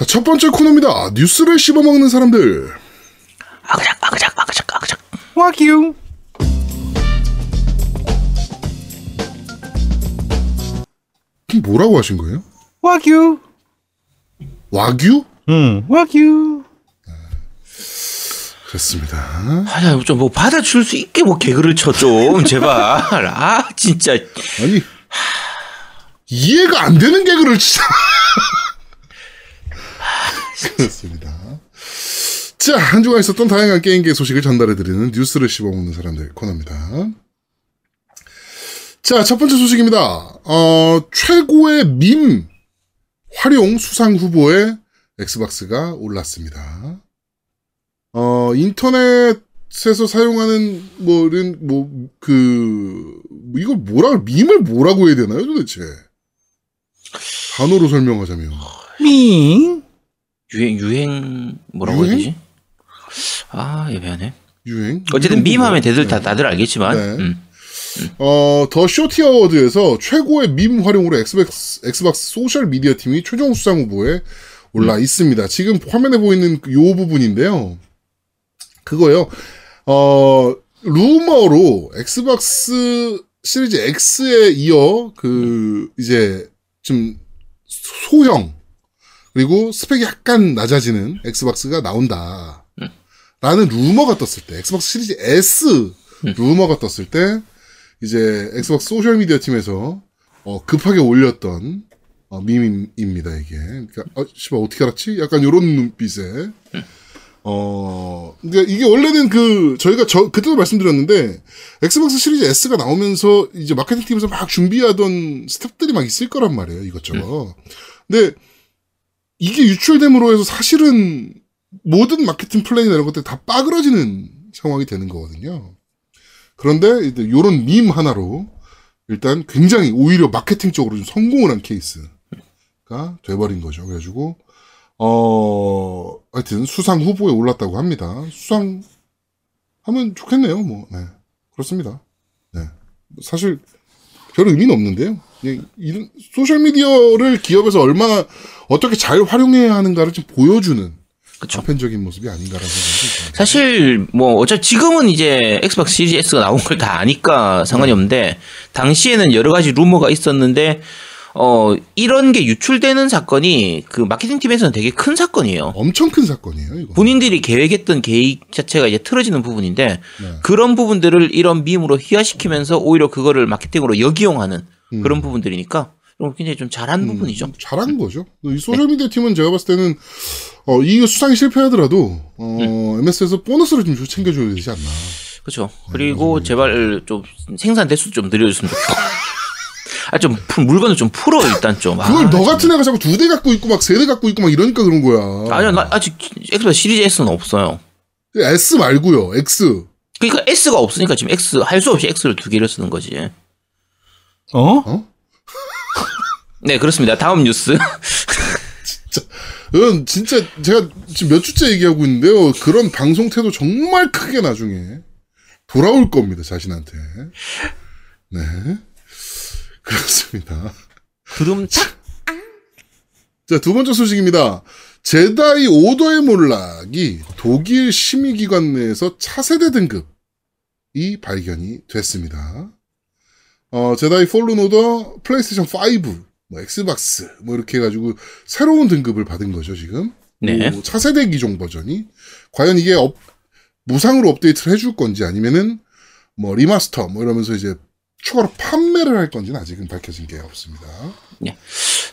자, 첫 번째 코너입니다. 뉴스를 씹어먹는 사람들. 아그작 아그작 아그작 아그작. 와규. 뭐라고 하신 거예요? 와규. 와규? 응, 와규. 그렇습니다. 아야 좀뭐 받아줄 수 있게 뭐 개그를 쳐 좀 제발. 아 진짜. 아니, 이해가 안 되는 개그를 진짜. 그렇습니다. 자, 한 주간 있었던 다양한 게임계 소식을 전달해드리는 뉴스를 씹어먹는 사람들 코너입니다. 자, 첫 번째 소식입니다. 어, 최고의 밈 활용 수상 후보에 엑스박스가 올랐습니다. 어, 인터넷에서 사용하는 뭐는 뭐그 이걸 뭐라 밈을 뭐라고 해야 되나요, 도대체? 단어로 설명하자면 밍. 유행 유행 뭐라고 해야 유행? 되지? 아 애매하네. 유행. 어쨌든 밈 하면 네. 다들 다 다들 알겠지만. 네. 음. 어, 더 쇼티 어워드에서 최고의 밈 활용으로 Xbox, Xbox 소셜 미디어 팀이 최종 수상 후보에 올라 있습니다. 지금 화면에 보이는 그요 부분인데요. 그거요. 어, 루머로 Xbox Series X에 이어 그 이제 좀 소형 그리고 스펙이 약간 낮아지는 Xbox가 나온다. 라는 루머가 떴을 때 Xbox Series S 루머가 떴을 때 이제 Xbox 소셜 미디어 팀에서 어, 급하게 올렸던 어, 밈입니다 이게. 그러니까 어, 씨발 어떻게 알았지? 약간 요런 눈빛에. 어, 그러니까 이게 원래는 그 저희가 저 그때도 말씀드렸는데 Xbox Series S가 나오면서 이제 마케팅 팀에서 막 준비하던 스태프들이 막 있을 거란 말이에요 이것저것. 근데 이게 유출됨으로 해서 사실은 모든 마케팅 플랜이나 이런 것들이 다 빠그러지는 상황이 되는 거거든요. 그런데 이제 요런 밈 하나로 일단 굉장히 오히려 마케팅 쪽으로 좀 성공을 한 케이스가 돼버린 거죠. 그래가지고 어 하여튼 수상 후보에 올랐다고 합니다. 수상 하면 좋겠네요. 뭐 네. 그렇습니다. 네. 사실 별 의미는 없는데요. 예, 이런 소셜 미디어를 기업에서 얼마나 어떻게 잘 활용해야 하는가를 좀 보여주는 그쵸. 보편적인 모습이 아닌가라는 생각이. 사실 뭐 어차피 지금은 이제 Xbox Series S가 나온 걸 다 아니까 상관이 없는데 당시에는 여러 가지 루머가 있었는데 어 이런 게 유출되는 사건이 그 마케팅 팀에서는 되게 큰 사건이에요. 엄청 큰 사건이에요, 이거. 본인들이 계획했던 계획 자체가 이제 틀어지는 부분인데 네. 그런 부분들을 이런 밈으로 희화시키면서 오히려 그거를 마케팅으로 역이용하는 음. 그런 부분들이니까 좀 굉장히 좀 잘한 부분이죠. 네. 잘한 거죠. 이 소셜미디어 팀은 제가 봤을 때는, 어, 이 수상이 실패하더라도, 어, MS에서 보너스를 좀 챙겨줘야 되지 않나. 그렇죠. 그리고 제발 좀 생산 대수 좀 늘려줬으면 좋겠고. 아, 좀 풀- 물건을 좀 풀어 일단 좀. 그걸 아, 너 같은 애가 자꾸 두 대 갖고 있고 막 세 대 갖고 있고 막 이러니까 그런 거야. 아니요, 나 아직 Xbox Series S는 없어요. S 말고요, X. 그러니까 S가 없으니까 지금 X 할 수 없이 X를 두 개를 쓰는 거지. 어? 네, 그렇습니다. 다음 뉴스. 은 진짜 제가 지금 몇 주째 얘기하고 있는데요. 그런 방송 태도 정말 크게 나중에 돌아올 겁니다, 자신한테. 네. 그렇습니다. 그럼 자, 두 번째 소식입니다. 제다이 오더의 몰락이 독일 심의기관 내에서 차세대 등급이 발견이 됐습니다. 어, Jedi Fallen Order, 플레이스테이션 5, 뭐 엑스박스, 뭐 이렇게 해가지고 새로운 등급을 받은 거죠, 지금. 네. 뭐 차세대 기종 버전이. 과연 이게 업- 무상으로 업데이트를 해줄 건지 아니면은 뭐 remaster 뭐 이러면서 이제 추가로 판매를 할 건지는 아직은 밝혀진 게 없습니다.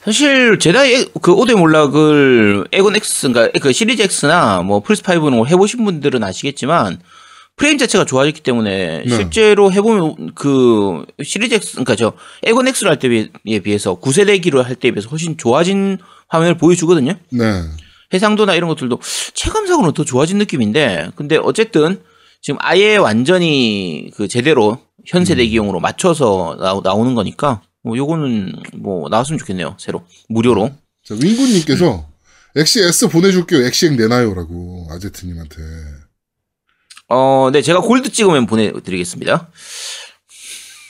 사실 제다이 에- 그 오더의 몰락을 엑원 X, 그러니까 그 시리즈 X나 뭐 플스 5는 해보신 분들은 아시겠지만 프레임 자체가 좋아졌기 때문에 네. 실제로 해보면 그 시리즈 X, 그러니까 저 엑원 X를 할 때에 비해서 9세대기로 할 때에 비해서 훨씬 좋아진 화면을 보여주거든요. 네. 해상도나 이런 것들도 체감상으로는 더 좋아진 느낌인데, 근데 어쨌든 지금 아예 완전히 그 제대로 현 세대 음. 기용으로 맞춰서 나, 나오 는 거니까, 뭐 요거는 뭐 나왔으면 좋겠네요. 새로 무료로. 자, 윙구님께서 엑시 S 보내줄게요. 엑시액 내놔요라고 아제트님한테. 어, 네 제가 골드 찍으면 보내드리겠습니다.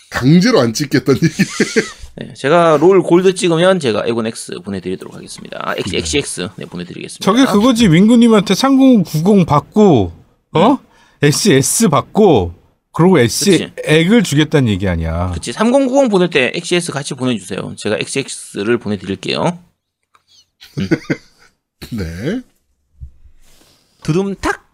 강제로 안 찍겠다는 얘기. 네, 제가 롤 골드 찍으면 제가 엑원 X 보내드리도록 하겠습니다. 아, X, XX 네, 보내드리겠습니다. 저게 그거지 윙구님한테 3090 받고 어? SS 받고 그리고 그치. 액을 주겠다는 얘기 아니야. 그치 3090 보낼 때 XS 같이 보내주세요. 제가 XX를 보내드릴게요. 네. 두둠탁.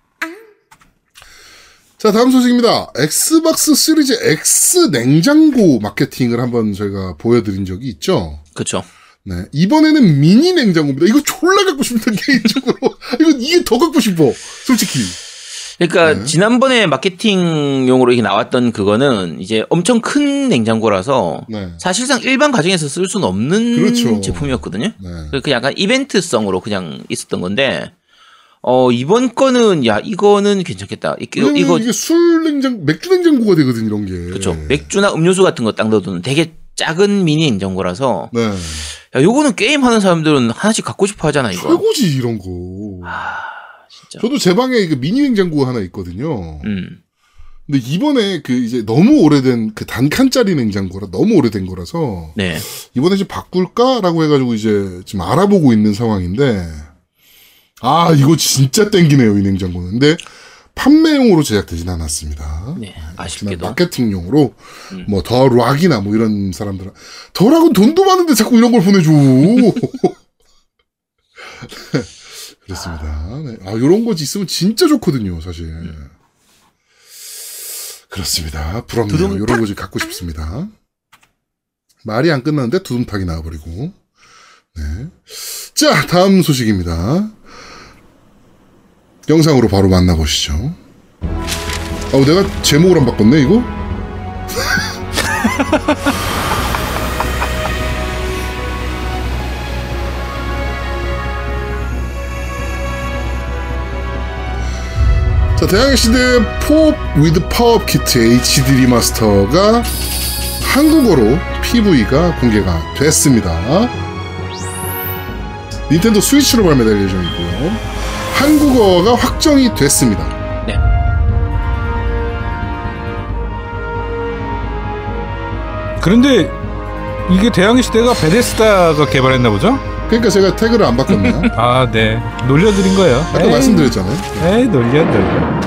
자, 다음 소식입니다. 엑스박스 시리즈 X 냉장고 마케팅을 한번 저희가 보여드린 적이 있죠. 그쵸. 네. 이번에는 미니 냉장고입니다. 이거 졸라 갖고 싶다, 개인적으로. 이거, 이게 더 갖고 싶어. 솔직히. 그러니까 네. 지난번에 마케팅용으로 이게 나왔던 그거는 이제 엄청 큰 냉장고라서 네. 사실상 일반 가정에서 쓸 수는 없는 그렇죠. 제품이었거든요. 네. 그 약간 이벤트성으로 그냥 있었던 건데 어 이번 거는 야 이거는 괜찮겠다. 이- 왜냐면 이거 이게 술 냉장, 맥주 냉장고가 되거든, 이런 게. 그렇죠. 맥주나 음료수 같은 거 딱 넣어두는 되게 작은 미니 냉장고라서 네. 야 요거는 게임 하는 사람들은 하나씩 갖고 싶어 하잖아 이거. 최고지, 이런 거. 아 진짜. 저도 제 방에 그 미니 냉장고가 하나 있거든요. 음. 근데 이번에 그 이제 너무 오래된 그 단칸짜리 냉장고라 너무 오래된 거라서 네. 이번에 좀 바꿀까라고 해가지고 이제 지금 알아보고 있는 상황인데 아 이거 진짜 땡기네요 이 냉장고는. 근데 판매용으로 제작되진 않았습니다. 네. 그냥 아쉽게도. 마케팅용으로 음. 뭐더 락이나 뭐 이런 사람들은 더 락은 돈도 많은데 자꾸 이런 걸 보내줘. 그렇습니다. 네. 아 이런 거 있으면 진짜 좋거든요, 사실. 그렇습니다. 부럽네요. 두둠탁. 이런 거좀 갖고 싶습니다. 말이 안 끝났는데 두둠탁이 나와버리고. 네. 자, 다음 소식입니다. 영상으로 바로 만나보시죠. 아, 내가 제목을 안 바꿨네, 이거? 자, 대항해 시대 팝 위드 파업 키트 HD 리마스터가 한국어로 PV가 공개가 됐습니다. 닌텐도 스위치로 발매될 예정이고요. 한국어가 확정이 됐습니다. 네. 그런데 이게 대항해 시대가 베데스다가 개발했나 보죠? 그러니까 제가 태그를 안 바꿨네요. 아, 네. 놀려드린 거예요. 아까 말씀드렸잖아요. 에이, 놀려, 놀려.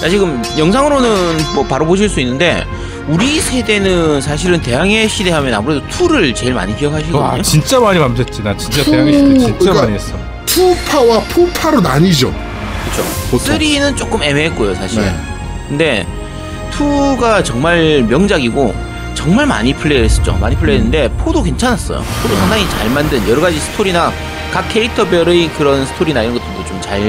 자, 지금 영상으로는 뭐 바로 보실 수 있는데 우리 세대는 사실은 대항해 시대 하면 아무래도 2를 제일 많이 기억하시거든요. 와, 진짜 많이 밤샜지. 나 진짜 two, 대항해 시대 진짜 그러니까- 많이 했어. two파와 four파로 나뉘죠. 그렇죠. 보통. 3는 조금 애매했고요, 사실. 네. 근데 2가 정말 명작이고 정말 많이 플레이했었죠. 많이 플레이했는데 4도 괜찮았어요. 4도 상당히 잘 만든 여러 가지 스토리나 각 캐릭터별의 그런 스토리나 이런 것들도 좀 잘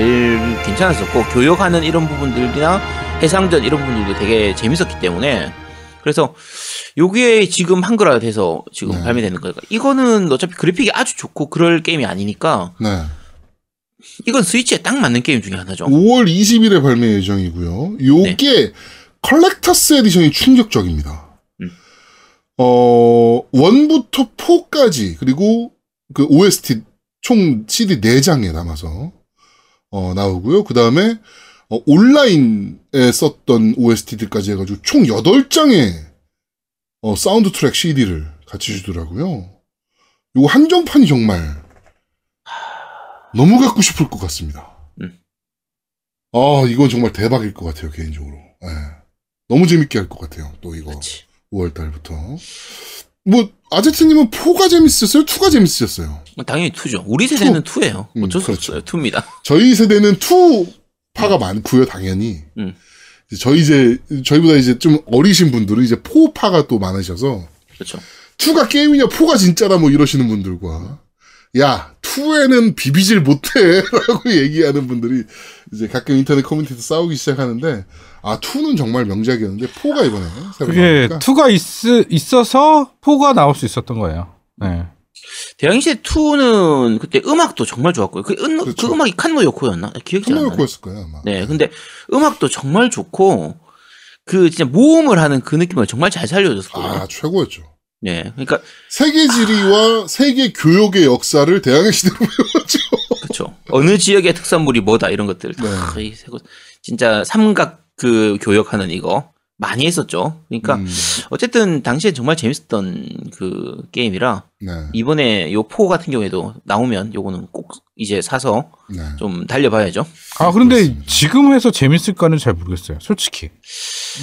괜찮았었고 교역하는 이런 부분들이나 해상전 이런 부분들도 되게 재밌었기 때문에 그래서 요게 지금 한글화 돼서 지금 네. 발매되는 거니까 이거는 어차피 그래픽이 아주 좋고 그럴 게임이 아니니까 네. 이건 스위치에 딱 맞는 게임 중에 하나죠. 5월 20일에 발매 예정이고요. 요게 collector's edition이 충격적입니다. 음. 어, 1부터 4까지, 그리고 그 OST 총 CD 4장에 담아서, 어, 나오고요. 그 다음에, 어, 온라인에 썼던 OST들까지 해가지고 총 8장의, 어, 사운드 트랙 CD를 같이 주더라고요. 요거 한정판이 정말, 너무 갖고 싶을 것 같습니다. 음. 아, 이건 정말 대박일 것 같아요, 개인적으로. 예. 너무 재밌게 할 것 같아요, 또 이거. 그치. 5월 달부터. 뭐, 아제트님은 4가 재밌으셨어요? 2가 재밌으셨어요? 당연히 2죠. 우리 세대는 2 예요. 음, 어쩔 수 그렇죠. 없어요. 2입니다. 저희 세대는 2 파가 많고요, 당연히. 음. 저희 이제, 저희보다 이제 좀 어리신 분들은 이제 4 파가 또 많으셔서, 그렇죠. 2가 게임이냐, 4가 진짜다, 뭐 이러시는 분들과, 야, 2에는 비비질 못해. 라고 얘기하는 분들이 이제 가끔 인터넷 커뮤니티에서 싸우기 시작하는데, 아, 2는 정말 명작이었는데, 4가 이번에 그게 나오니까. 2가 있, 있어서 4가 나올 수 있었던 거예요. 네. 대항시대 2는 그때 음악도 정말 좋았고요. 그, 음, 그렇죠. 그 음악이 칸노 요코였나? 기억이 잘안 나네. 한번였을 거예요, 아마. 네, 근데 음악도 정말 좋고 그 진짜 모험을 하는 그 느낌을 정말 잘 살려줬거든요. 아, 최고였죠. 네, 그러니까 세계 지리와 세계 교역의 역사를 대항해 시대로 배웠죠. 그렇죠. 어느 지역의 특산물이 뭐다 이런 것들 다 네. 이 세고 진짜 삼각 그 교역하는 이거 많이 했었죠. 그러니까 음, 어쨌든 당시에 정말 재밌었던 그 게임이라 네, 이번에 요 포 같은 경우에도 나오면 요거는 꼭 이제 사서 네. 좀 달려봐야죠. 아 그런데 그렇습니다. 지금 해서 재밌을까는 잘 모르겠어요. 솔직히.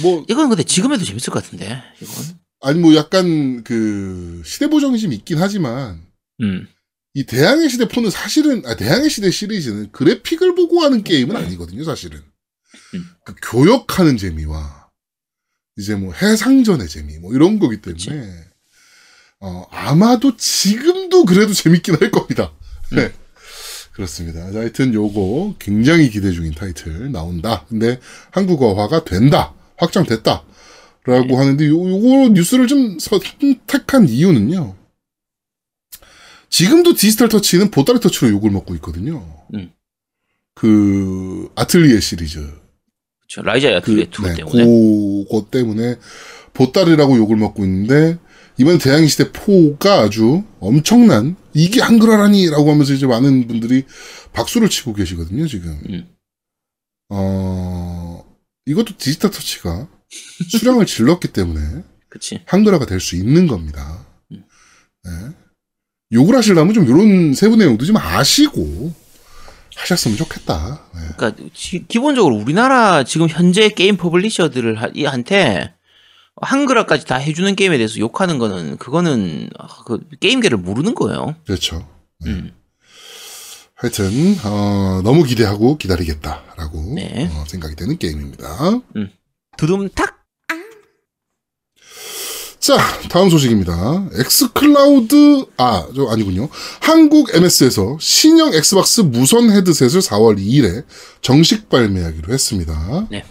뭐 이건 근데 지금 해도 재밌을 것 같은데 이건. 아니 뭐 약간 그 시대 보정이 좀 있긴 하지만 음. 이 대항해 시대 폰은 사실은 아 대항해 시대 시리즈는 그래픽을 보고 하는 게임은 아니거든요, 사실은. 음. 그 교역하는 재미와 이제 뭐 해상전의 재미 뭐 이런 거기 때문에 그치. 어 아마도 지금도 그래도 재밌긴 할 겁니다. 음. 네. 그렇습니다. 자, 하여튼 요거 굉장히 기대 중인 타이틀 나온다. 근데 한국어화가 된다. 확정됐다. 라고 네. 하는데 요, 요거 뉴스를 좀 선택한 이유는요. 지금도 디지털 터치는 보따리 터치로 욕을 먹고 있거든요. 음. 그 아틀리에 시리즈. 그렇죠. 라이자 그, 아틀리에 two 네, 때문에. 그거 때문에 보따리라고 욕을 먹고 있는데 이번 대항해 시대 4가 아주 엄청난 이게 한글화라니라고 하면서 이제 많은 분들이 박수를 치고 계시거든요 지금. 음. 어 이것도 디지털 터치가 수량을 질렀기 때문에 그치. 한글화가 될 수 있는 겁니다. 음. 네. 욕을 하시려면 좀 이런 세부 내용도 좀 아시고 하셨으면 좋겠다. 네. 그러니까 지- 기본적으로 우리나라 지금 현재 게임 publisher들을 하- 이- 한테 한글화까지 다 해주는 게임에 대해서 욕하는 거는 그거는 아, 그 게임계를 모르는 거예요. 그렇죠. 음. 하여튼 어, 너무 기대하고 기다리겠다라고 네. 어, 생각이 되는 게임입니다. 두둠탁. 자 다음 소식입니다. xCloud 아 저 아니군요. 한국 MS에서 신형 엑스박스 무선 헤드셋을 4월 2일에 정식 발매하기로 했습니다. 네.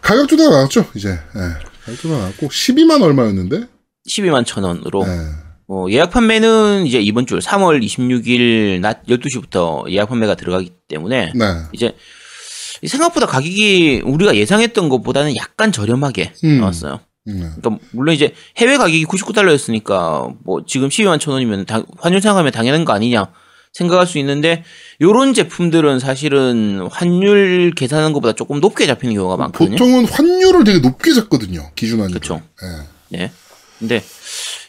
가격도 다 나왔죠 이제. 예, 가격도 다 나왔고 12만 얼마였는데. 12만 천 원으로 예. 어, 예약 판매는 이제 이번 주 3월 26일 낮 12시부터 예약 판매가 들어가기 때문에 네. 이제 생각보다 가격이 우리가 예상했던 것보다는 약간 저렴하게 음. 나왔어요. 네. 그러니까 물론 이제 해외 가격이 99달러였으니까 뭐 지금 12만 천 원이면 당- 환율 생각하면 당연한 거 아니냐 생각할 수 있는데 요런 제품들은 사실은 환율 계산하는 것보다 조금 높게 잡히는 경우가 많거든요. 보통은 환율을 되게 높게 잡거든요. 기준 환율. 그쵸. 예. 네. 근데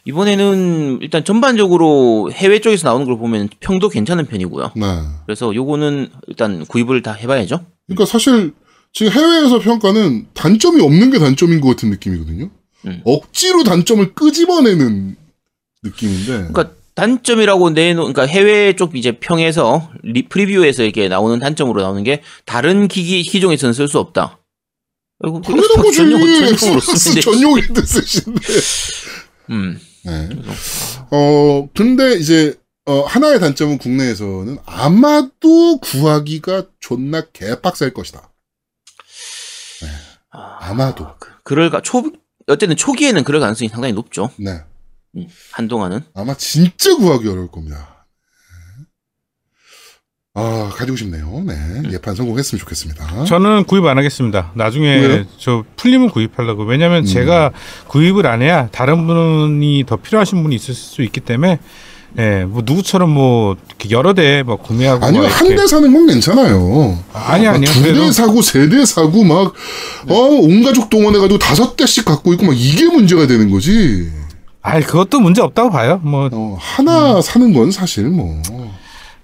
이번에는 일단 전반적으로 해외 쪽에서 나오는 걸 보면 평도 괜찮은 편이고요. 네. 그래서 요거는 일단 구입을 다 해봐야죠. 그러니까 사실 지금 해외에서 평가는 단점이 없는 게 단점인 것 같은 느낌이거든요. 음. 억지로 단점을 끄집어내는 느낌인데. 그러니까 단점이라고 내놓, 그러니까 해외 쪽 이제 평에서 리, preview에서 이렇게 나오는 단점으로 나오는 게 다른 기기 기종에서는 쓸 수 없다. 당연한 거지. 엑스박스 쓰는데. 전용 헤드셋인데. 음. 네. 어, 근데 이제, 어, 하나의 단점은 국내에서는 아마도 구하기가 존나 개빡셀 것이다. 아, 아마도. 그- 그럴 가초 어쨌든 초기에는 그럴 가능성이 상당히 높죠. 네. 음, 한동안은. 아마 진짜 구하기 어려울 겁니다. 네. 아, 가지고 싶네요. 네. 예판 성공했으면 좋겠습니다. 저는 구입 안 하겠습니다. 나중에 왜요? 저 풀리면 구입하려고. 왜냐면 음. 제가 구입을 안 해야 다른 분이 더 필요하신 분이 있을 수 있기 때문에 예, 뭐 누구처럼 뭐 여러 대뭐 구매하고 아니요, 막한대 사는 건 괜찮아요. 아니 아니요. 두대 그래도 사고, 세 대 사고, 막, 어, 온 가족 동원해 가지고 다섯 대씩 갖고 있고, 막 이게 문제가 되는 거지. 아, 그것도 문제 없다고 봐요. 뭐 어, 하나 사는 건 사실 뭐.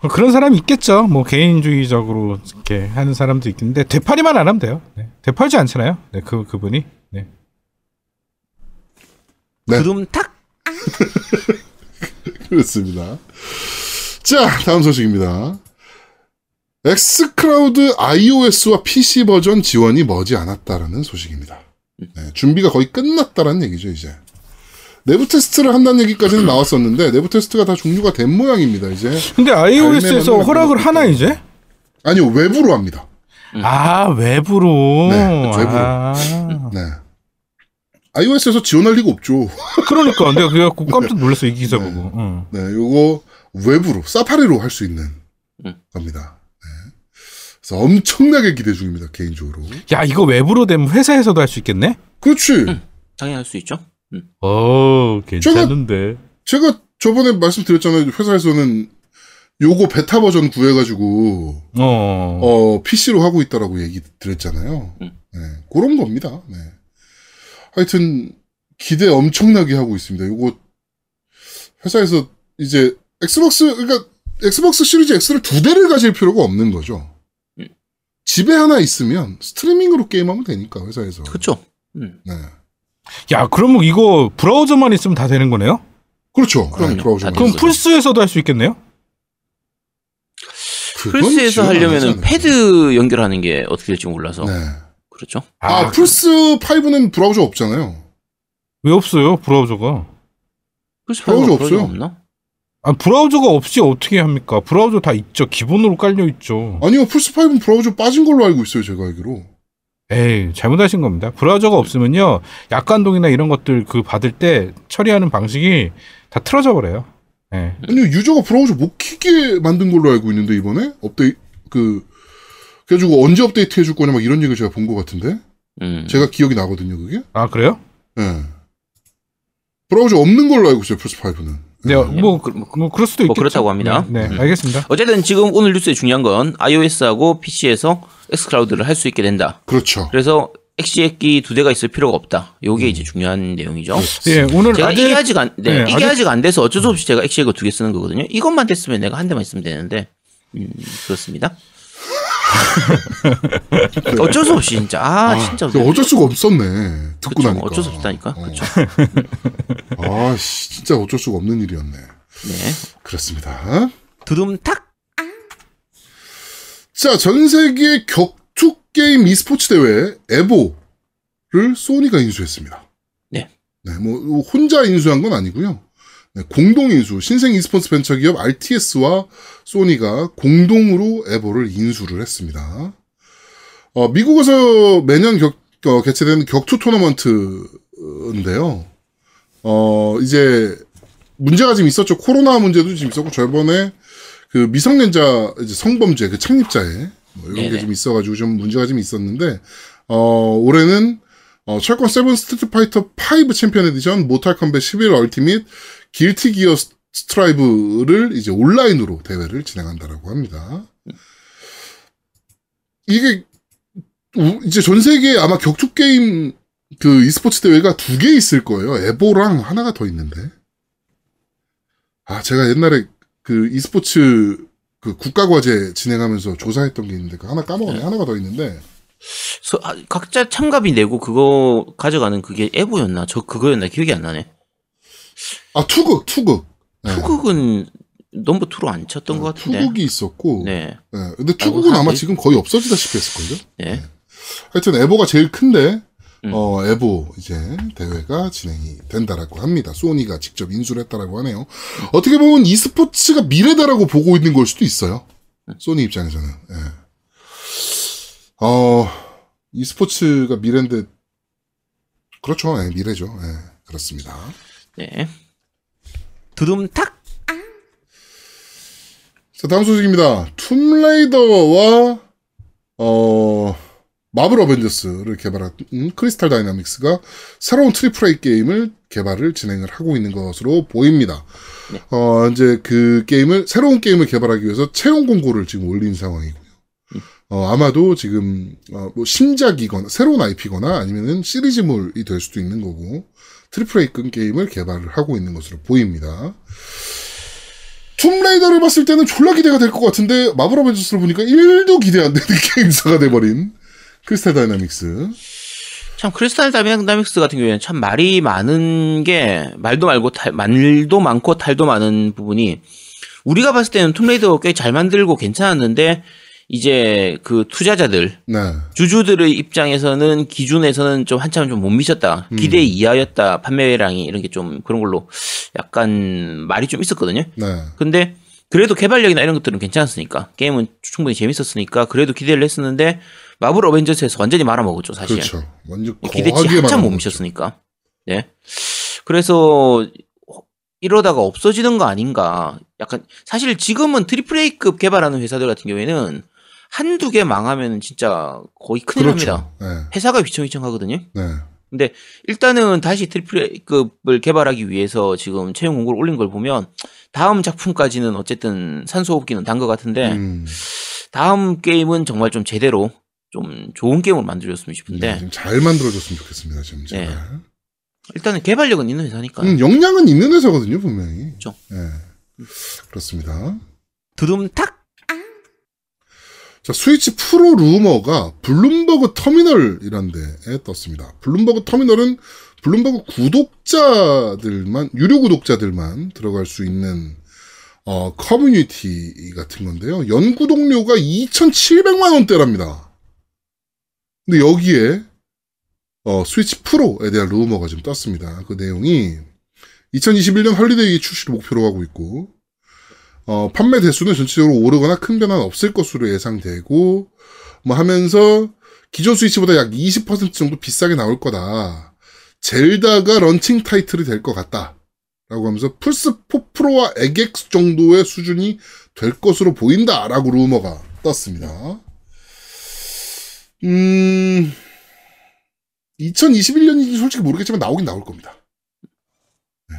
그런 사람이 있겠죠. 뭐 개인주의적으로 이렇게 하는 사람도 있겠는데 되팔이만 안 하면 돼요. 네. 되팔지 않잖아요. 네, 그 그분이. 네. 네. 두둠탁. 그렇습니다. 자, 다음 소식입니다. xCloud iOS와 PC 버전 지원이 머지 않았다라는 소식입니다. 네, 준비가 거의 끝났다라는 얘기죠, 이제. 내부 테스트를 한다는 얘기까지는 나왔었는데, 내부 테스트가 다 종료가 된 모양입니다, 이제. 근데 iOS에서 허락을 하나 이제? 아니요, 외부로 합니다. 아 외부로. 네, 외부로. 아, 네. iOS에서 지원할 리가 없죠. 그러니까 내가 그래갖고 깜짝 놀랐어 이 기사 보고. 응. 네, 요거 외부로, 사파리로 할 수 있는 음. 겁니다. 네. 그래서 엄청나게 기대 중입니다, 개인적으로. 야 이거 외부로 되면 회사에서도 할 수 있겠네? 그렇지. 당연히 할 수 있죠. 음. 어 괜찮은데. 제가 저번에 말씀드렸잖아요. 회사에서는 요거 베타 버전 구해가지고 어. 어 PC로 하고 있다라고 얘기 드렸잖아요. 음. 네, 그런 겁니다. 네. 하여튼 기대 엄청나게 하고 있습니다. 이거 회사에서 이제 엑스박스 그러니까 엑스박스 시리즈 X를 두 대를 가질 필요가 없는 거죠. 음. 집에 하나 있으면 스트리밍으로 게임하면 되니까 회사에서. 그렇죠. 음. 네. 야, 그러면 이거 브라우저만 있으면 다 되는 거네요? 그렇죠. 네, 브라우저만 다 그럼. 플스에서도 할 수 있겠네요? 플스에서 않을까? 패드 연결하는 게 어떻게 될지 몰라서 네. 그렇죠. 아, 플스 5는 브라우저 없잖아요. 왜 없어요, 브라우저가? 플스 브라우저 브라우저 없어요. 없나? 아, 브라우저가 없이 어떻게 합니까? 브라우저 다 있죠. 기본으로 깔려 있죠. 아니요, 플스 5는 브라우저 빠진 걸로 알고 있어요, 제가 알기로. 에이, 잘못하신 겁니다. 브라우저가 없으면요, 약관 동의나 이런 것들 그 받을 때 처리하는 방식이 다 틀어져 버려요. 예. 아니요, 유저가 브라우저 못 키게 만든 걸로 알고 있는데, 이번에? 업데이, 그, 그래가지고 언제 업데이트 해줄 거냐, 막 이런 얘기를 제가 본 것 같은데? 음. 제가 기억이 나거든요, 그게? 아, 그래요? 예. 브라우저 없는 걸로 알고 있어요, 플스 5는. 네, 음, 뭐, 그- 뭐, 뭐 그럴 수도 뭐 있겠죠. 그렇다고 합니다. 네, 네, 음. 알겠습니다. 어쨌든 지금 오늘 뉴스의 중요한 건 iOS하고 PC에서 xCloud를 할 수 있게 된다. 그렇죠. 그래서 엑시엑 기기 두 대가 있을 필요가 없다. 음. 요게 이제 중요한 내용이죠. 예, 오늘 제가 아재 이게 아직 안, 네, 네, 이게 아재- 아직 안 돼서 어쩔 수 없이 제가 엑시엑을 두 개 쓰는 거거든요. 이것만 됐으면 내가 한 대만 있으면 되는데, 음, 그렇습니다. 어쩔 수 없이 진짜 아, 진짜 근데 어쩔 수가 없었네. 듣고 그쵸, 나니까. 어쩔 수 없다니까. 어. 그렇죠. 아, 씨, 진짜 어쩔 수가 없는 일이었네. 네. 그렇습니다. 두둠탁. 자, 전 세계 격투 게임 e스포츠 대회 에보를 소니가 인수했습니다. 네. 네, 뭐 혼자 인수한 건 아니고요. 네, 공동 인수 신생 e스포츠 벤처 기업 RTS와 소니가 공동으로 에보를 인수를 했습니다. 어, 미국에서 매년 격, 어, 개최되는 격투 토너먼트인데요. 어, 이제 문제가 좀 있었죠. 코로나 문제도 좀 있었고 저번에 그 미성년자 이제 성범죄 그 창립자에 뭐 이런 게. 좀 있어가지고 좀 문제가 좀 있었는데 어 올해는 어 철권 7 Street Fighter 5 Champion Edition Mortal Kombat 11 Ultimate Guilty Gear S- Strive를 이제 온라인으로 대회를 진행한다라고 합니다. 이게 우- 이제 전 세계에 아마 격투 게임 그 e스포츠 대회가 두 개 있을 거예요. EVO랑 하나가 더 있는데. 아, 제가 옛날에 그 e스포츠 그 국가과제 진행하면서 조사했던 게 있는데 그 하나 까먹었네. 하나가 더 있는데. 서- 아, 각자 참가비 내고 그거 가져가는 그게 EVO였나? 저 그거였나? 기억이 안 나네. 아, 투극, 투극. 네. 투극은 넘버 2로 안 쳤던 것 같은데. 투극이 있었고. 네. 네. 근데 투극은 아마. 지금 거의 없어지다시피 했을걸요? 네. 하여튼 EVO가 제일 큰데, 음. 어, EVO 이제 대회가 진행이 된다라고 합니다. 소니가 직접 인수를 했다라고 하네요. 어떻게 보면 e스포츠가 미래다라고 보고 있는 걸 수도 있어요. 소니 입장에서는. 예. 어, e스포츠가 미래인데, 그렇죠. 예, 미래죠. 예, 그렇습니다. 네. 두둠탁. 자, 다음 소식입니다. Tomb Raider와, 어, Marvel Avengers를 개발한 음, Crystal Dynamics가 새로운 triple A 게임을 개발을 진행을 하고 있는 것으로 보입니다. 네. 어, 이제 그 게임을, 새로운 게임을 개발하기 위해서 채용 공고를 지금 올린 상황이고요. 어, 아마도 지금, 어, 뭐 신작이거나, 새로운 IP거나 아니면은 시리즈물이 될 수도 있는 거고, triple A급 게임을 개발을 하고 있는 것으로 보입니다. Tomb Raider를 봤을 때는 졸라 기대가 될 것 같은데 Marvel Avengers를 보니까 1도 기대 안 되는 게임사가 돼버린 Crystal Dynamics. 참 Crystal Dynamics 같은 경우에는 참 말이 많은 게 말도 말고 탈, 말도 많고 탈도 많은 부분이 우리가 봤을 때는 툼레이더 꽤 잘 만들고 괜찮았는데 이제 그 투자자들 네. 주주들의 입장에서는 기준에서는 좀 한참 좀 못 미쳤다 기대 이하였다 판매량이 이런 게 좀 그런 걸로 약간 말이 좀 있었거든요. 네. 근데 그래도 개발력이나 이런 것들은 괜찮았으니까 게임은 충분히 재밌었으니까 그래도 기대를 했었는데 마블 어벤져스에서 완전히 말아먹었죠 사실. 그렇죠. 완전 기대치 한참 못. 미쳤으니까. 네. 그래서 이러다가 없어지는 거 아닌가. 약간 사실 지금은 triple A급 개발하는 회사들 같은 경우에는 한두 개 망하면 진짜 거의 큰일 그렇죠. 납니다. 네. 회사가 휘청휘청 하거든요. 네. 근데 일단은 다시 triple A급을 개발하기 위해서 지금 채용 공고를 올린 걸 보면 다음 작품까지는 어쨌든 산소호흡기는 단 것 같은데 음. 다음 게임은 정말 좀 제대로 좀 좋은 게임을 만들어줬으면 싶은데 네, 좀 잘 만들어줬으면 좋겠습니다. 좀 제발. 네. 일단은 개발력은 있는 회사니까. 음, 역량은 있는 회사거든요, 분명히. 그렇죠. 예. 그렇습니다. 두둠탁 자, Switch Pro 루머가 Bloomberg Terminal이란 데에 떴습니다. Bloomberg Terminal은 Bloomberg 구독자들만, 유료 구독자들만 들어갈 수 있는, 어, 커뮤니티 같은 건데요. 연 구독료가 2,700만 원대랍니다. 근데 여기에, 어, Switch Pro에 대한 루머가 좀 떴습니다. 그 내용이 2021년 holiday 출시를 목표로 하고 있고, 어, 판매 대수는 전체적으로 오르거나 큰 변화는 없을 것으로 예상되고, 뭐 하면서 기존 Switch보다 약 20% 정도 비싸게 나올 거다. Zelda가 launching 타이틀이 될 것 같다. 라고 하면서 플스4 Pro와 엑엑스 정도의 수준이 될 것으로 보인다. 라고 루머가 떴습니다. 음, 2021년인지 솔직히 모르겠지만 나오긴 나올 겁니다. 네.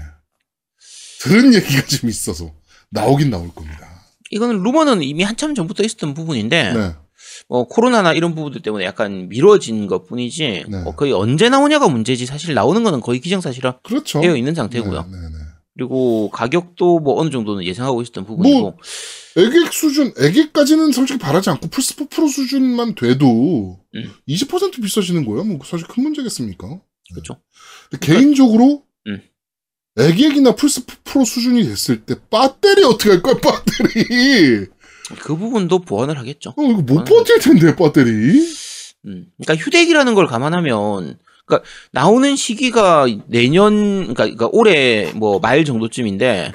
들은 얘기가 좀 있어서 나오긴 나올 겁니다. 이거는 루머는 이미 한참 전부터 있었던 부분인데 네. 뭐 코로나나 이런 부분들 때문에 약간 미뤄진 것 뿐이지 네. 뭐 거의 언제 나오냐가 문제지 사실 나오는 거는 거의 기정사실화 그렇죠. 되어 있는 상태고요. 네, 네, 네. 그리고 가격도 뭐 어느 정도는 예상하고 있었던 부분이고 뭐 에객 수준, 에객까지는 솔직히 바라지 않고 플스4 프로 수준만 돼도 음. 20% 비싸지는 거야. 뭐 사실 큰 문제겠습니까? 그렇죠. 개인적으로 음. 에객이나 플스4 프로 수준이 됐을 때 배터리 어떻게 할 거야, 배터리? 그 부분도 보완을 하겠죠. 어, 이거 못 아. 버틸 텐데, 배터리. 음. 그러니까 휴대기라는 걸 감안하면 그러니까 나오는 시기가 내년 그러니까, 그러니까 올해 뭐 말 정도쯤인데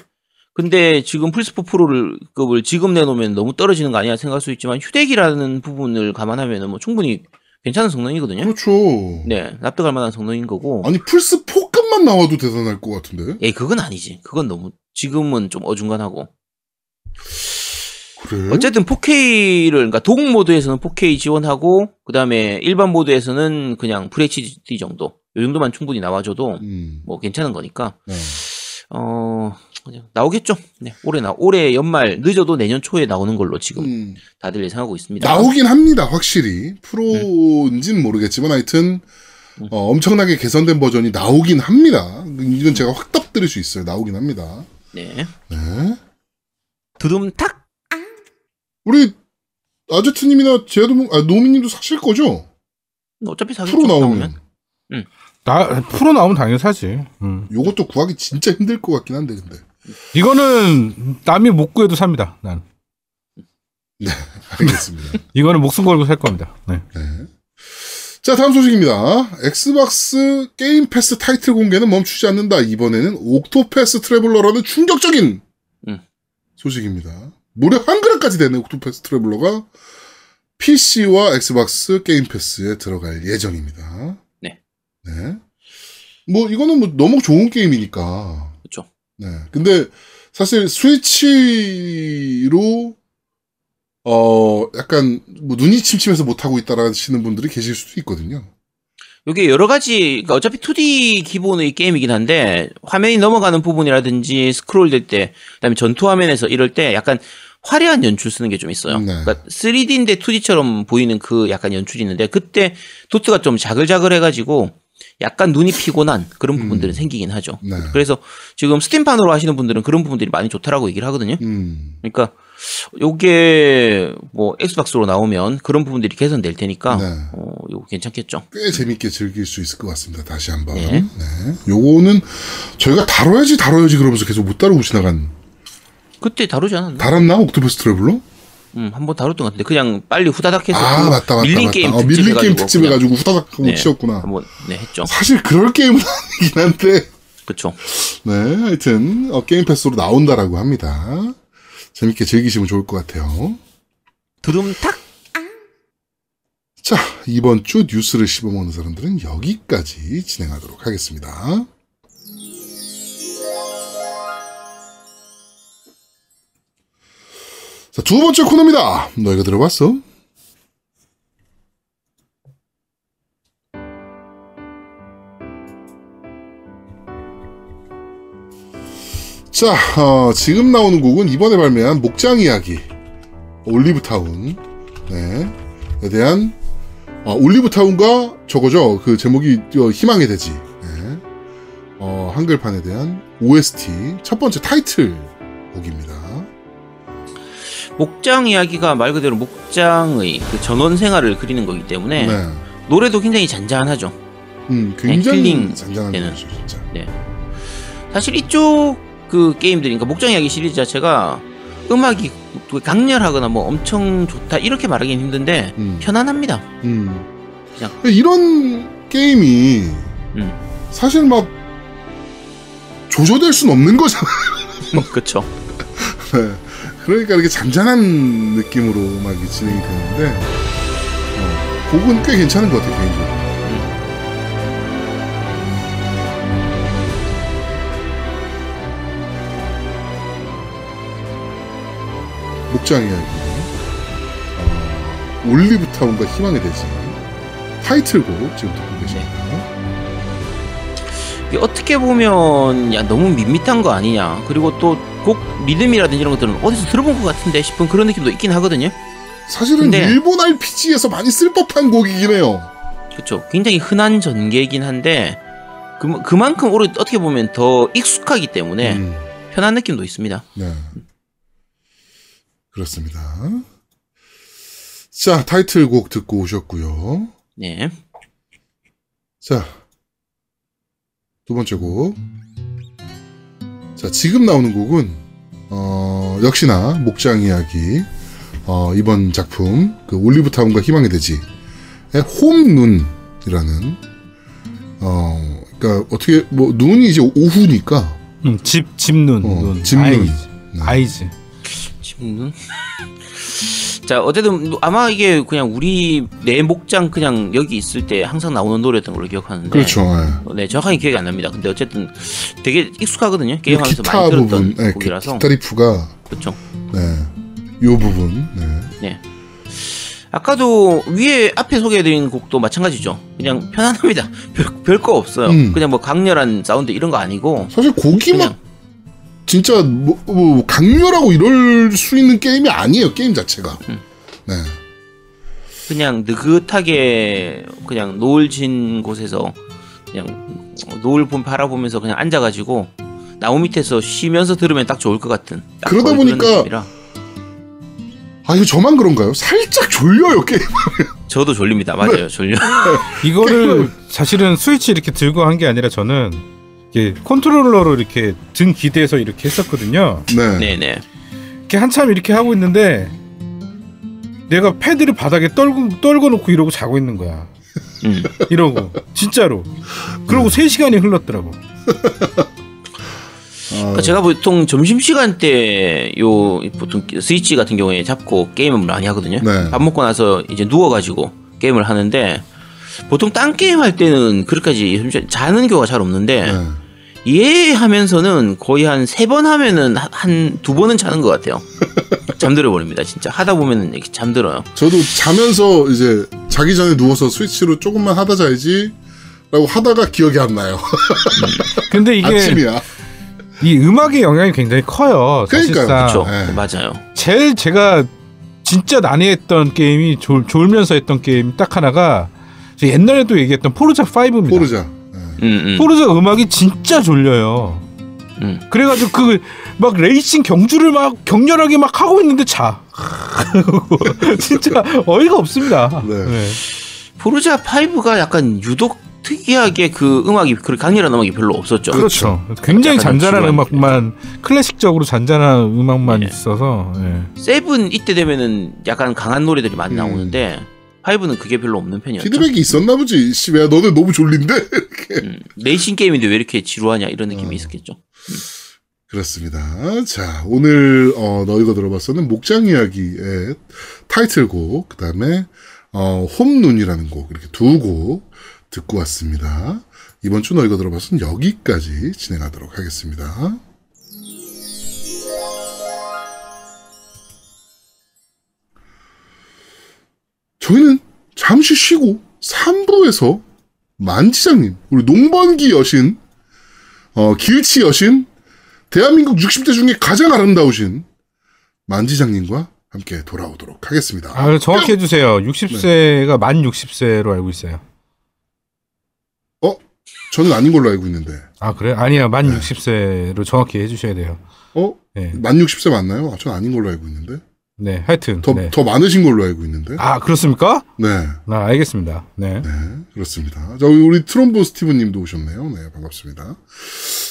근데 지금 플스4 프로를 급을 지금 내놓으면 너무 떨어지는 거 아니야 생각할 수 있지만 휴대기라는 부분을 감안하면은 뭐 충분히 괜찮은 성능이거든요. 그렇죠. 네, 납득할 만한 성능인 거고. 아니, 플스4 급만 나와도 대단할 것 같은데? 예, 그건 아니지. 그건 너무 지금은 좀 어중간하고. 그래? 어쨌든 4K를 그러니까 도국 모드에서는 4K 지원하고 그다음에 일반 모드에서는 그냥 FHD 정도. 요 정도만 충분히 나와줘도 음, 뭐 괜찮은 거니까 네. 어 나오겠죠. 네, 올해 나 올해 연말 늦어도 내년 초에 나오는 걸로 지금 음. 다들 예상하고 있습니다. 나오긴 합니다, 확실히. 프로인지는 모르겠지만 하여튼 어, 엄청나게 개선된 버전이 나오긴 합니다. 이건 제가 확답 드릴 수 있어요. 나오긴 합니다. 네, 네. 두둠탁 우리 아제트님이나 제아도 아, 노미님도 사실 거죠? 어차피 사겠죠. 프로 나오면. 나 프로 나오면 당연히 사지. 음. 요것도 구하기 진짜 힘들 것 같긴 한데 근데. 이거는 남이 못 구해도 삽니다. 난 알겠습니다. 이거는 목숨 걸고 살 겁니다. 네. 네. 자 다음 소식입니다. Xbox Game Pass 타이틀 공개는 멈추지 않는다. 이번에는 Octopath Traveler라는 충격적인 음. 소식입니다. 무려 한글화까지 되는 Octopath Traveler가 PC와 Xbox Game Pass에 들어갈 예정입니다. 네. 네. 뭐 이거는 뭐 너무 좋은 게임이니까. 그렇죠. 네. 근데 사실 스위치로 어 약간 뭐 눈이 침침해서 못 하고 있다라시는 분들이 계실 수도 있거든요. 이게 여러 가지 그러니까 어차피 2D 기본의 게임이긴 한데 화면이 넘어가는 부분이라든지 스크롤 될 때 그 다음에 전투 화면에서 이럴 때 약간 화려한 연출 쓰는 게 좀 있어요. 네. 그러니까 3D인데 2D처럼 보이는 그 약간 연출이 있는데 그때 도트가 좀 자글자글 해가지고 약간 눈이 피곤한 그런 부분들은 생기긴 하죠. 네. 그래서 지금 스팀판으로 하시는 분들은 그런 부분들이 많이 좋다라고 얘기를 하거든요. 음. 그러니까 요게 뭐 엑스박스로 나오면 그런 부분들이 개선될 테니까 네. 어, 요거 괜찮겠죠. 꽤 재밌게 즐길 수 있을 것 같습니다. 다시 한번. 네. 네. 요거는 저희가 다뤄야지 다뤄야지 그러면서 계속 못 다루고 지나간. 그때 다루지 않았나? 다뤘나? Octopath Traveler? 음, 한번 다뤘던 것 같은데 그냥 빨리 후다닥 해서 아, 그 맞다, 맞다. 밀린 맞다. 게임 어, 특집 밀린 게임 특집 해가지고 후다닥 네. 치웠구나. 한번 네 했죠. 사실 그럴 게임은 아니긴 한데. 그렇죠. 네, 하여튼, 어, Game Pass로 나온다라고 합니다. 재밌게 즐기시면 좋을 것 같아요. 두둠탁 자, 이번 주 뉴스를 씹어먹는 사람들은 여기까지 진행하도록 하겠습니다. 자, 두 번째 코너입니다. 너희가 들어봤어? 자, 어, 지금 나오는 곡은 이번에 발매한 목장 이야기, 올리브타운, 네, 에 대한 아, 올리브타운과 저거죠. 그 제목이 어, 희망의 대지. 네. 한글판에 대한 OST 첫 번째 타이틀 곡입니다. 목장 이야기가 말 그대로 목장의 그 전원 생활을 그리는 거기 때문에 네. 노래도 굉장히 잔잔하죠. 음, 굉장히 힐링 잔잔한. 노래죠, 진짜. 사실 이쪽 그 게임들이 그러니까 목장 이야기 시리즈 자체가 음악이 강렬하거나 뭐 엄청 좋다 이렇게 말하기는 힘든데 음. 편안합니다. 음. 그냥. 이런 게임이 음. 사실 막 조조될 순 없는 거잖아. 그렇죠. 네. 그러니까 이렇게 잔잔한 느낌으로 음악이 진행이 되는데 어, 곡은 꽤 괜찮은 것 같아요 개인적으로. 목장 이야기 어, 올리브타운과 희망의 대지 타이틀곡 지금 듣고 계십니다. 이게 어떻게 보면 야 너무 밋밋한 거 아니냐. 그리고 또 곡 리듬이라든지 이런 것들은 어디서 들어본 것 같은데 싶은 그런 느낌도 있긴 하거든요. 사실은 일본 RPG에서 많이 쓸 법한 곡이긴 해요. 그렇죠. 굉장히 흔한 전개이긴 한데 그, 그만큼 오히려 어떻게 보면 더 익숙하기 때문에 음. 편한 느낌도 있습니다. 네. 그렇습니다. 자, 타이틀곡 듣고 오셨고요. 네. 자, 두 번째 곡. 자, 지금 나오는 곡은 어, 역시나 목장 이야기. 어, 이번 작품 그 올리브타운과 희망의 대지의 홈눈이라는 어, 그러니까 어떻게 뭐 눈이 이제 오후니까 음, 집 집눈 어, 눈 집눈. 아이즈 네. 음. 아이즈 지금 자 어쨌든 아마 이게 그냥 우리 내 목장 그냥 여기 있을 때 항상 나오는 노래였던 걸로 기억하는데 그렇죠. 예. 네 정확하게 기억이 안 납니다. 근데 어쨌든 되게 익숙하거든요. 게임하면서 많이 들었던 부분, 네, 그 곡이라서 기타 riff가 그렇죠. 네, 요 부분, 네, 네. 아까도 위에 앞에 소개해드린 곡도 마찬가지죠. 그냥 편안합니다. 별, 별거 없어요. 음. 그냥 뭐 강렬한 사운드 이런 거 아니고 사실 곡이 막 진짜 뭐, 뭐 강렬하고 이럴 수 있는 게임이 아니에요 게임 자체가. 음. 네, 그냥 느긋하게 그냥 노을 진 곳에서 그냥 노을 봄 바라보면서 그냥 앉아가지고 나무 밑에서 쉬면서 들으면 딱 좋을 것 같은 딱 그러다 보니까. 아 이거 저만 그런가요? 살짝 졸려요 게임. 저도 졸립니다. 맞아요, 졸려. 이거를 사실은 스위치 이렇게 들고 한 게 아니라 저는 이게 컨트롤러로 이렇게 등 기대서 이렇게 했었거든요. 네, 네네. 이렇게 한참 이렇게 하고 있는데 내가 패드를 바닥에 떨고 떨궈 놓고 이러고 자고 있는 거야. 음. 이러고 진짜로. 그러고 3시간이 흘렀더라고. 아, 그러니까 제가 보통 점심 시간 때 요 보통 스위치 같은 경우에 잡고 게임을 많이 하거든요. 네. 밥 먹고 나서 이제 누워가지고 게임을 하는데 보통 딴 게임 할 때는 그렇게까지 자는 경우가 잘 없는데 네. 이해하면서는 거의 한 세 번 하면은 한 두 번은 자는 것 같아요. 잠들어 버립니다. 진짜 하다 보면은 이렇게 잠들어요. 저도 자면서 이제 자기 전에 누워서 스위치로 조금만 하다 자야지. 라고 하다가 기억이 안 나요. 근데 이게 아침이야. 이 음악의 영향이 굉장히 커요. 그러니까요. 사실상 그렇죠. 네. 맞아요. 제일 제가 진짜 난해했던 게임이 졸, 졸면서 했던 게임 딱 하나가 저 옛날에도 얘기했던 포르자 5입니다. 포르자. 네. 음, 음. 포르자 음악이 진짜 졸려요. 음. 그래가지고 그 막 레이싱 경주를 막 격렬하게 막 하고 있는데 자. 진짜 어이가 없습니다. 네. 네. 포르자 5가 약간 유독 특이하게 그 음악이 그 강렬한 음악이 별로 없었죠. 그렇죠. 굉장히 약간 잔잔한 음악만 클래식적으로 잔잔한 음악만 네. 있어서 예. seven 이때 되면은 약간 강한 노래들이 많이 음. 나오는데 5는 그게 별로 없는 편이었죠. 피드백이 있었나 보지. 씨, 왜 너네 너무 졸린데? 음, 레이싱 게임인데 왜 이렇게 지루하냐 이런 느낌이 어. 있었겠죠. 그렇습니다. 자, 오늘 어, 저희가 들어봤었는 목장 이야기의 타이틀곡, 그 다음에 어, 홈눈이라는 곡 이렇게 두 곡 듣고 왔습니다. 이번 주 너희가 들어봤은 여기까지 진행하도록 하겠습니다. 저희는 잠시 쉬고 3부에서 만지장님, 우리 농번기 여신, 어, 길치 여신, 대한민국 60대 중에 가장 아름다우신 만지장님과 함께 돌아오도록 하겠습니다. 아, 정확히 해주세요. 60세가 만 60세로 알고 있어요. 저는 아닌 걸로 알고 있는데. 아 그래? 아니요. 만 네. 60세로 정확히 해주셔야 돼요. 어? 네. 만 60세 맞나요? 아, 전 아닌 걸로 알고 있는데. 네. 하여튼. 더, 네. 더 많으신 걸로 알고 있는데. 아 그렇습니까? 네. 아 알겠습니다. 네. 네, 그렇습니다. 자, 우리 트롬보 스티븐 님도 오셨네요. 네, 반갑습니다.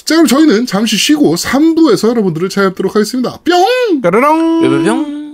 자, 그럼 저희는 잠시 쉬고 3부에서 여러분들을 찾아뵙도록 하겠습니다. 뿅! 까르렁. 뿅뿅뿅.